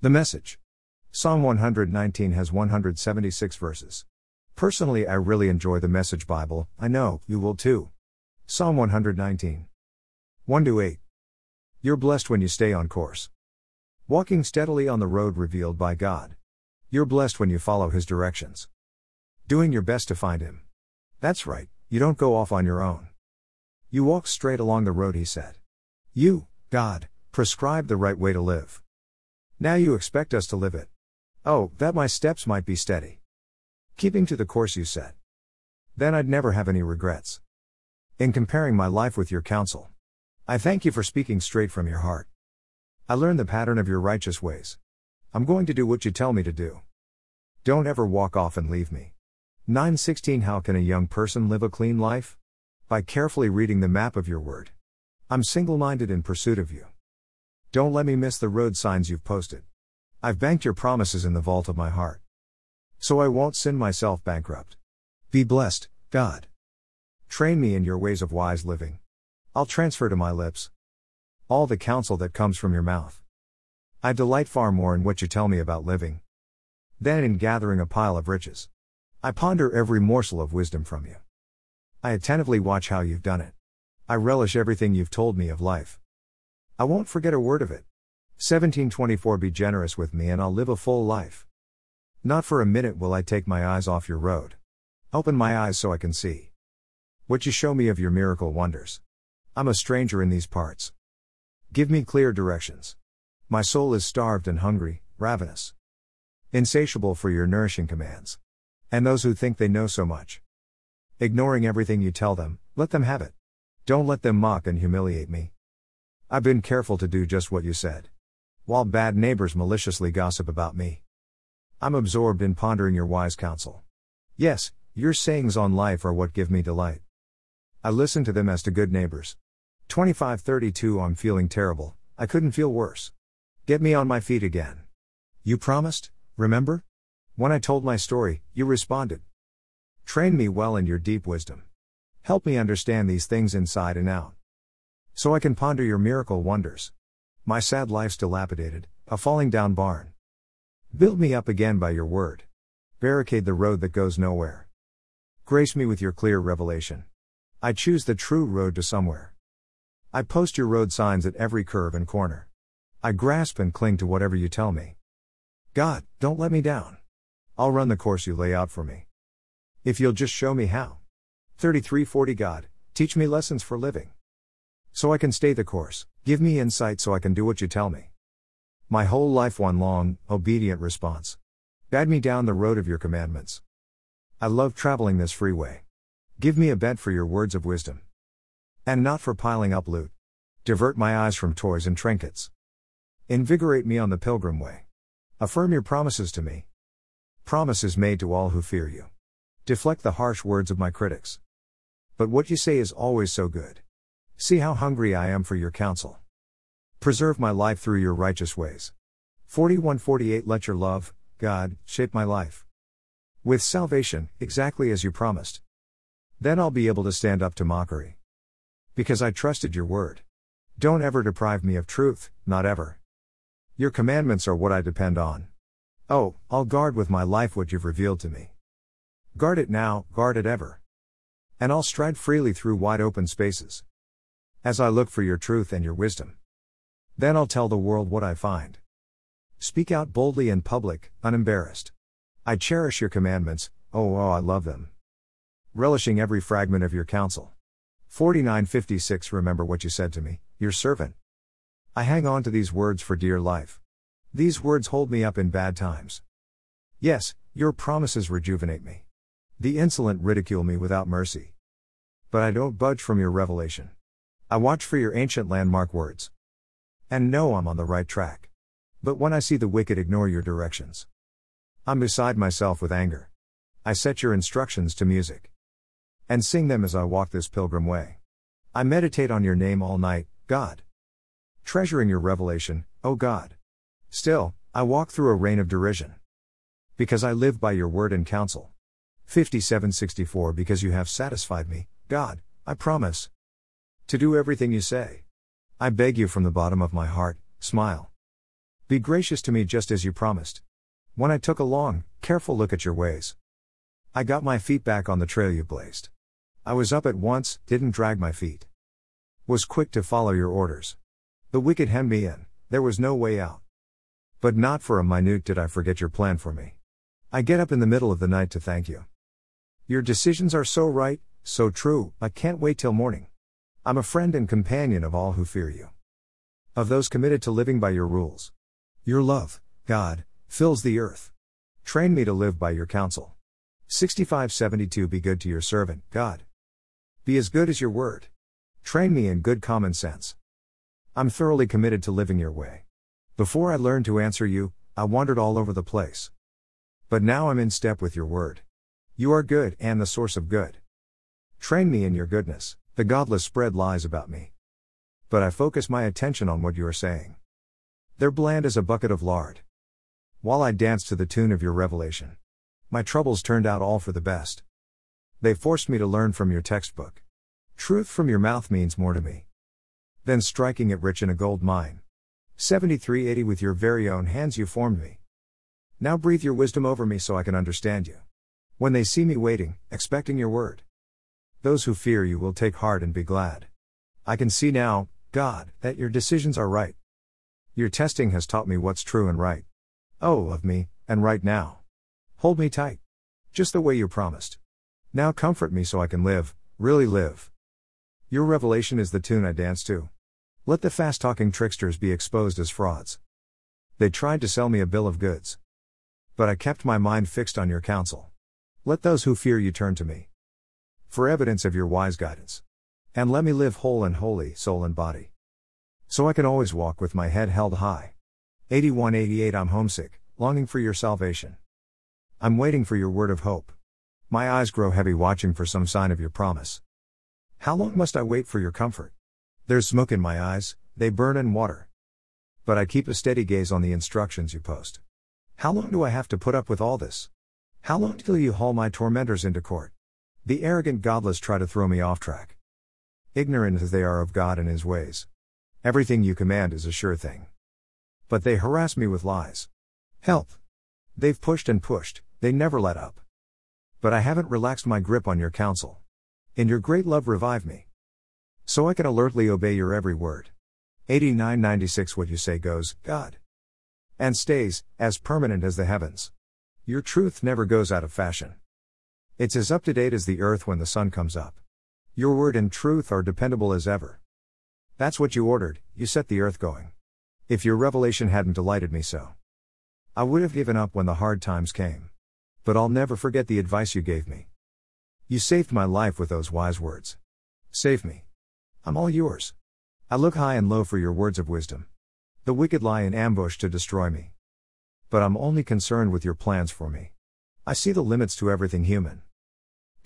The message. Psalm 119 has 176 verses. Personally, I really enjoy the Message Bible, I know, you will too. Psalm 119. 1 to 8. You're blessed when you stay on course. Walking steadily on the road revealed by God. You're blessed when you follow His directions. Doing your best to find Him. That's right, you don't go off on your own. You walk straight along the road He said. You, God, prescribe the right way to live. Now you expect us to live it. Oh, that my steps might be steady. Keeping to the course you set. Then I'd never have any regrets. In comparing my life with your counsel, I thank you for speaking straight from your heart. I learn the pattern of your righteous ways. I'm going to do what you tell me to do. Don't ever walk off and leave me. 916 How can a young person live a clean life? By carefully reading the map of your word. I'm single minded in pursuit of you. Don't let me miss the road signs you've posted. I've banked your promises in the vault of my heart. So I won't sin myself bankrupt. Be blessed, God. Train me in your ways of wise living. I'll transfer to my lips all the counsel that comes from your mouth. I delight far more in what you tell me about living than in gathering a pile of riches. I ponder every morsel of wisdom from you. I attentively watch how you've done it. I relish everything you've told me of life. I won't forget a word of it. 1724 Be generous with me and I'll live a full life. Not for a minute will I take my eyes off your road. Open my eyes so I can see what you show me of your miracle wonders. I'm a stranger in these parts. Give me clear directions. My soul is starved and hungry, ravenous, insatiable for your nourishing commands. And those who think they know so much. Ignoring everything you tell them, let them have it. Don't let them mock and humiliate me. I've been careful to do just what you said while bad neighbors maliciously gossip about me. I'm absorbed in pondering your wise counsel. Yes, your sayings on life are what give me delight. I listen to them as to good neighbors. 2532 I'm feeling terrible, I couldn't feel worse. Get me on my feet again. You promised, remember? When I told my story, you responded. Train me well in your deep wisdom. Help me understand these things inside and out. So I can ponder your miracle wonders. My sad life's dilapidated, a falling down barn. Build me up again by your word. Barricade the road that goes nowhere. Grace me with your clear revelation. I choose the true road to somewhere. I post your road signs at every curve and corner. I grasp and cling to whatever you tell me. God, don't let me down. I'll run the course you lay out for me. If you'll just show me how. 3340 God, teach me lessons for living. So I can stay the course, give me insight so I can do what you tell me. My whole life one long, obedient response. Guide me down the road of your commandments. I love traveling this freeway. Give me a bent for your words of wisdom. And not for piling up loot. Divert my eyes from toys and trinkets. Invigorate me on the pilgrim way. Affirm your promises to me. Promises made to all who fear you. Deflect the harsh words of my critics. But what you say is always so good. See how hungry I am for your counsel. Preserve my life through your righteous ways. 4148 Let your love, God, shape my life. With salvation, exactly as you promised. Then I'll be able to stand up to mockery. Because I trusted your word. Don't ever deprive me of truth, not ever. Your commandments are what I depend on. Oh, I'll guard with my life what you've revealed to me. Guard it now, guard it ever. And I'll stride freely through wide open spaces as I look for your truth and your wisdom. Then I'll tell the world what I find. Speak out boldly in public, unembarrassed. I cherish your commandments, oh, oh, I love them. Relishing every fragment of your counsel. 4956 Remember what you said to me, your servant. I hang on to these words for dear life. These words hold me up in bad times. Yes, your promises rejuvenate me. The insolent ridicule me without mercy. But I don't budge from your revelation. I watch for your ancient landmark words. And know I'm on the right track. But when I see the wicked ignore your directions, I'm beside myself with anger. I set your instructions to music and sing them as I walk this pilgrim way. I meditate on your name all night, God. Treasuring your revelation, O God. Still, I walk through a rain of derision. Because I live by your word and counsel. 5764 Because you have satisfied me, God, I promise. To do everything you say. I beg you from the bottom of my heart, smile. Be gracious to me just as you promised. When I took a long, careful look at your ways, I got my feet back on the trail you blazed. I was up at once, didn't drag my feet. Was quick to follow your orders. The wicked hemmed me in, there was no way out. But not for a minute did I forget your plan for me. I get up in the middle of the night to thank you. Your decisions are so right, so true, I can't wait till morning. I'm a friend and companion of all who fear you. Of those committed to living by your rules. Your love, God, fills the earth. Train me to live by your counsel. 6572 Be good to your servant, God. Be as good as your word. Train me in good common sense. I'm thoroughly committed to living your way. Before I learned to answer you, I wandered all over the place. But now I'm in step with your word. You are good and the source of good. Train me in your goodness. The godless spread lies about me. But I focus my attention on what you are saying. They're bland as a bucket of lard. While I dance to the tune of your revelation. My troubles turned out all for the best. They forced me to learn from your textbook. Truth from your mouth means more to me than striking it rich in a gold mine. 7380 With your very own hands you formed me. Now breathe your wisdom over me so I can understand you. When they see me waiting, expecting your word, those who fear you will take heart and be glad. I can see now, God, that your decisions are right. Your testing has taught me what's true and right. Oh, of me, and right now. Hold me tight. Just the way you promised. Now comfort me so I can live, really live. Your revelation is the tune I dance to. Let the fast talking tricksters be exposed as frauds. They tried to sell me a bill of goods. But I kept my mind fixed on your counsel. Let those who fear you turn to me. For evidence of your wise guidance. And let me live whole and holy, soul and body. So I can always walk with my head held high. 8188 I'm homesick, longing for your salvation. I'm waiting for your word of hope. My eyes grow heavy watching for some sign of your promise. How long must I wait for your comfort? There's smoke in my eyes, they burn and water. But I keep a steady gaze on the instructions you post. How long do I have to put up with all this? How long till you haul my tormentors into court? The arrogant godless try to throw me off track. Ignorant as they are of God and His ways. Everything you command is a sure thing. But they harass me with lies. Help! They've pushed and pushed, they never let up. But I haven't relaxed my grip on your counsel. In your great love, revive me. So I can alertly obey your every word. 8996 What you say goes, God. And stays, as permanent as the heavens. Your truth never goes out of fashion. It's as up to date as the earth when the sun comes up. Your word and truth are dependable as ever. That's what you ordered, you set the earth going. If your revelation hadn't delighted me so, I would have given up when the hard times came. But I'll never forget the advice you gave me. You saved my life with those wise words. Save me. I'm all yours. I look high and low for your words of wisdom. The wicked lie in ambush to destroy me. But I'm only concerned with your plans for me. I see the limits to everything human.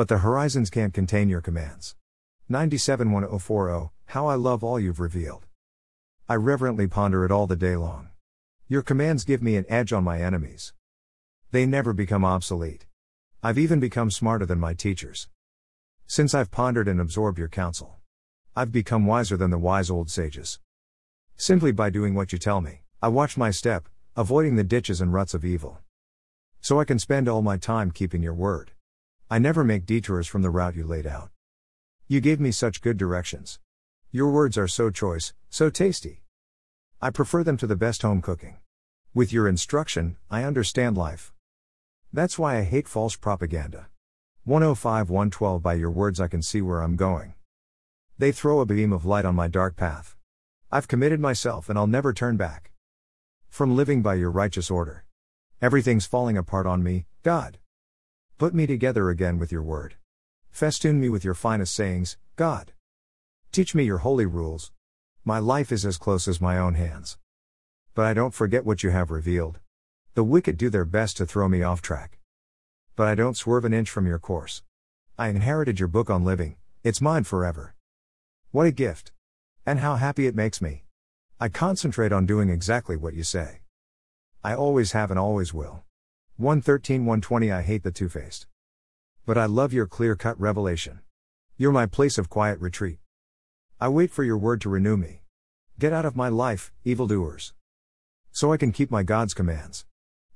But the horizons can't contain your commands. 971040 How I love all you've revealed. I reverently ponder it all the day long. Your commands give me an edge on my enemies. They never become obsolete. I've even become smarter than my teachers. Since I've pondered and absorbed your counsel, I've become wiser than the wise old sages. Simply by doing what you tell me, I watch my step, avoiding the ditches and ruts of evil. So I can spend all my time keeping your word. I never make detours from the route you laid out. You gave me such good directions. Your words are so choice, so tasty. I prefer them to the best home cooking. With your instruction, I understand life. That's why I hate false propaganda. 105 112 By your words, I can see where I'm going. They throw a beam of light on my dark path. I've committed myself and I'll never turn back. From living by your righteous order. Everything's falling apart on me, God. Put me together again with your word. Festoon me with your finest sayings, God. Teach me your holy rules. My life is as close as my own hands. But I don't forget what you have revealed. The wicked do their best to throw me off track. But I don't swerve an inch from your course. I inherited your book on living, it's mine forever. What a gift! And how happy it makes me. I concentrate on doing exactly what you say. I always have and always will. 113 120 I hate the two faced. But I love your clear cut revelation. You're my place of quiet retreat. I wait for your word to renew me. Get out of my life, evildoers. So I can keep my God's commands.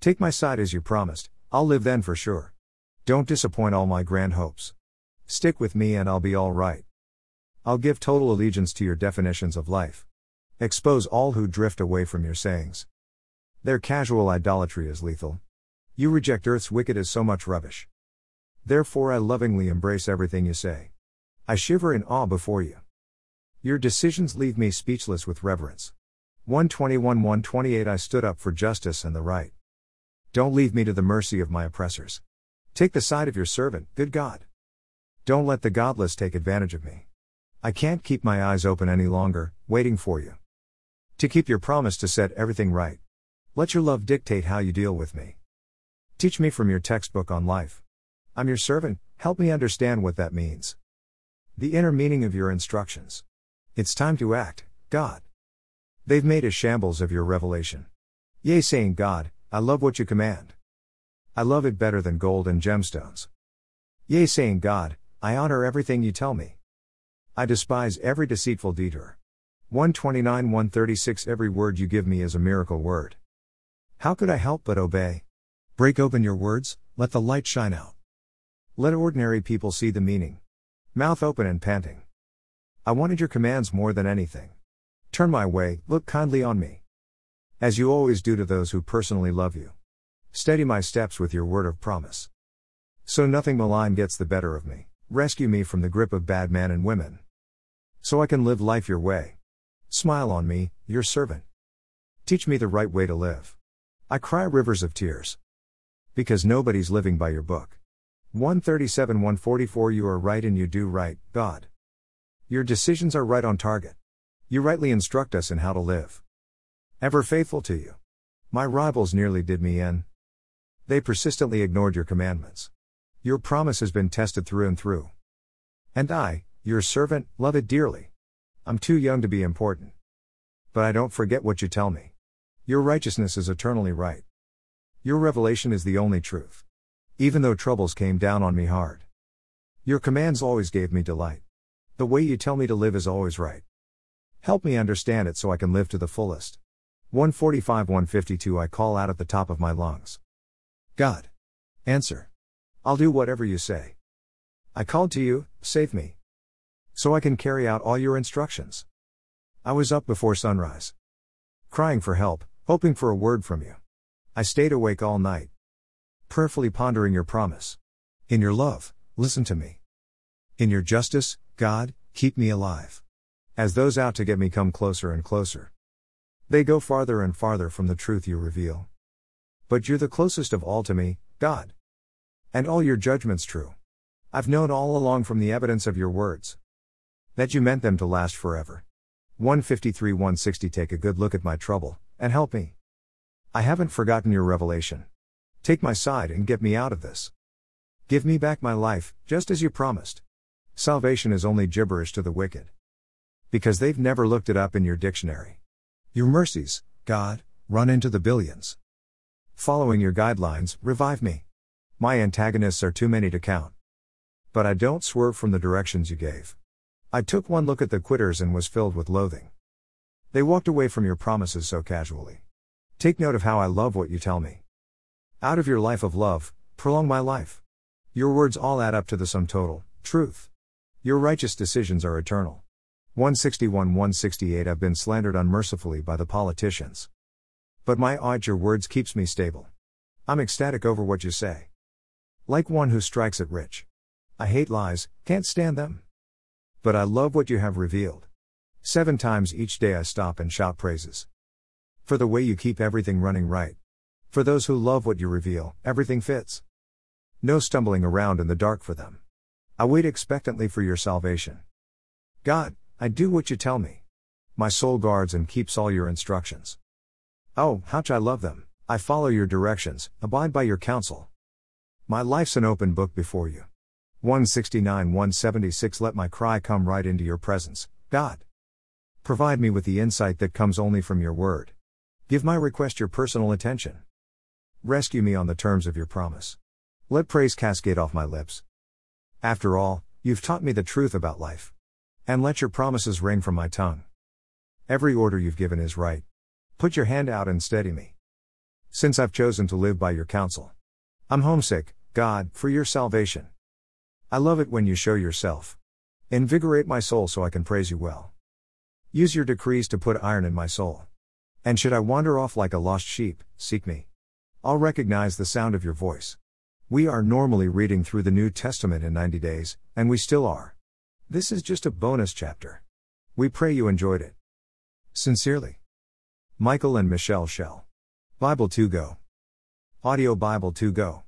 Take my side as you promised, I'll live then for sure. Don't disappoint all my grand hopes. Stick with me and I'll be all right. I'll give total allegiance to your definitions of life. Expose all who drift away from your sayings. Their casual idolatry is lethal. You reject earth's wicked as so much rubbish. Therefore, I lovingly embrace everything you say. I shiver in awe before you. Your decisions leave me speechless with reverence. 121 128 I stood up for justice and the right. Don't leave me to the mercy of my oppressors. Take the side of your servant, good God. Don't let the godless take advantage of me. I can't keep my eyes open any longer, waiting for you. To keep your promise to set everything right. Let your love dictate how you deal with me. Teach me from your textbook on life. I'm your servant, help me understand what that means. The inner meaning of your instructions. It's time to act, God. They've made a shambles of your revelation. Yea, saying, God, I love what you command. I love it better than gold and gemstones. Yea, saying, God, I honor everything you tell me. I despise every deceitful detour. 129 136 Every word you give me is a miracle word. How could I help but obey? Break open your words, let the light shine out. Let ordinary people see the meaning. Mouth open and panting. I wanted your commands more than anything. Turn my way, look kindly on me. As you always do to those who personally love you. Steady my steps with your word of promise. So nothing malign gets the better of me. Rescue me from the grip of bad men and women. So I can live life your way. Smile on me, your servant. Teach me the right way to live. I cry rivers of tears. Because nobody's living by your book. 137 144 You are right and you do right, God. Your decisions are right on target. You rightly instruct us in how to live. Ever faithful to you. My rivals nearly did me in. They persistently ignored your commandments. Your promise has been tested through and through. And I, your servant, love it dearly. I'm too young to be important. But I don't forget what you tell me. Your righteousness is eternally right. Your revelation is the only truth. Even though troubles came down on me hard. Your commands always gave me delight. The way you tell me to live is always right. Help me understand it so I can live to the fullest. 145 152 I call out at the top of my lungs. God. Answer. I'll do whatever you say. I called to you, save me. So I can carry out all your instructions. I was up before sunrise. Crying for help, hoping for a word from you. I stayed awake all night. Prayerfully pondering your promise. In your love, listen to me. In your justice, God, keep me alive. As those out to get me come closer and closer. They go farther and farther from the truth you reveal. But you're the closest of all to me, God. And all your judgments true. I've known all along from the evidence of your words. That you meant them to last forever. 153 160 Take a good look at my trouble, and help me. I haven't forgotten your revelation. Take my side and get me out of this. Give me back my life, just as you promised. Salvation is only gibberish to the wicked. Because they've never looked it up in your dictionary. Your mercies, God, run into the billions. Following your guidelines, revive me. My antagonists are too many to count. But I don't swerve from the directions you gave. I took one look at the quitters and was filled with loathing. They walked away from your promises so casually. Take note of how I love what you tell me. Out of your life of love, prolong my life. Your words all add up to the sum total, truth. Your righteous decisions are eternal. 161 168 I've been slandered unmercifully by the politicians. But my awe your words keeps me stable. I'm ecstatic over what you say. Like one who strikes it rich. I hate lies, can't stand them. But I love what you have revealed. Seven times each day I stop and shout praises. For the way you keep everything running right. For those who love what you reveal, everything fits. No stumbling around in the dark for them. I wait expectantly for your salvation. God, I do what you tell me. My soul guards and keeps all your instructions. Oh, how I love them. I follow your directions, abide by your counsel. My life's an open book before you. 169 176 Let my cry come right into your presence, God. Provide me with the insight that comes only from your word. Give my request your personal attention. Rescue me on the terms of your promise. Let praise cascade off my lips. After all, you've taught me the truth about life. And let your promises ring from my tongue. Every order you've given is right. Put your hand out and steady me. Since I've chosen to live by your counsel. I'm homesick, God, for your salvation. I love it when you show yourself. Invigorate my soul so I can praise you well. Use your decrees to put iron in my soul. And should I wander off like a lost sheep, seek me. I'll recognize the sound of your voice. We are normally reading through the New Testament in 90 days, and we still are. This is just a bonus chapter. We pray you enjoyed it. Sincerely. Michael and Michelle Shell. Bible 2 Go. Audio Bible 2 Go.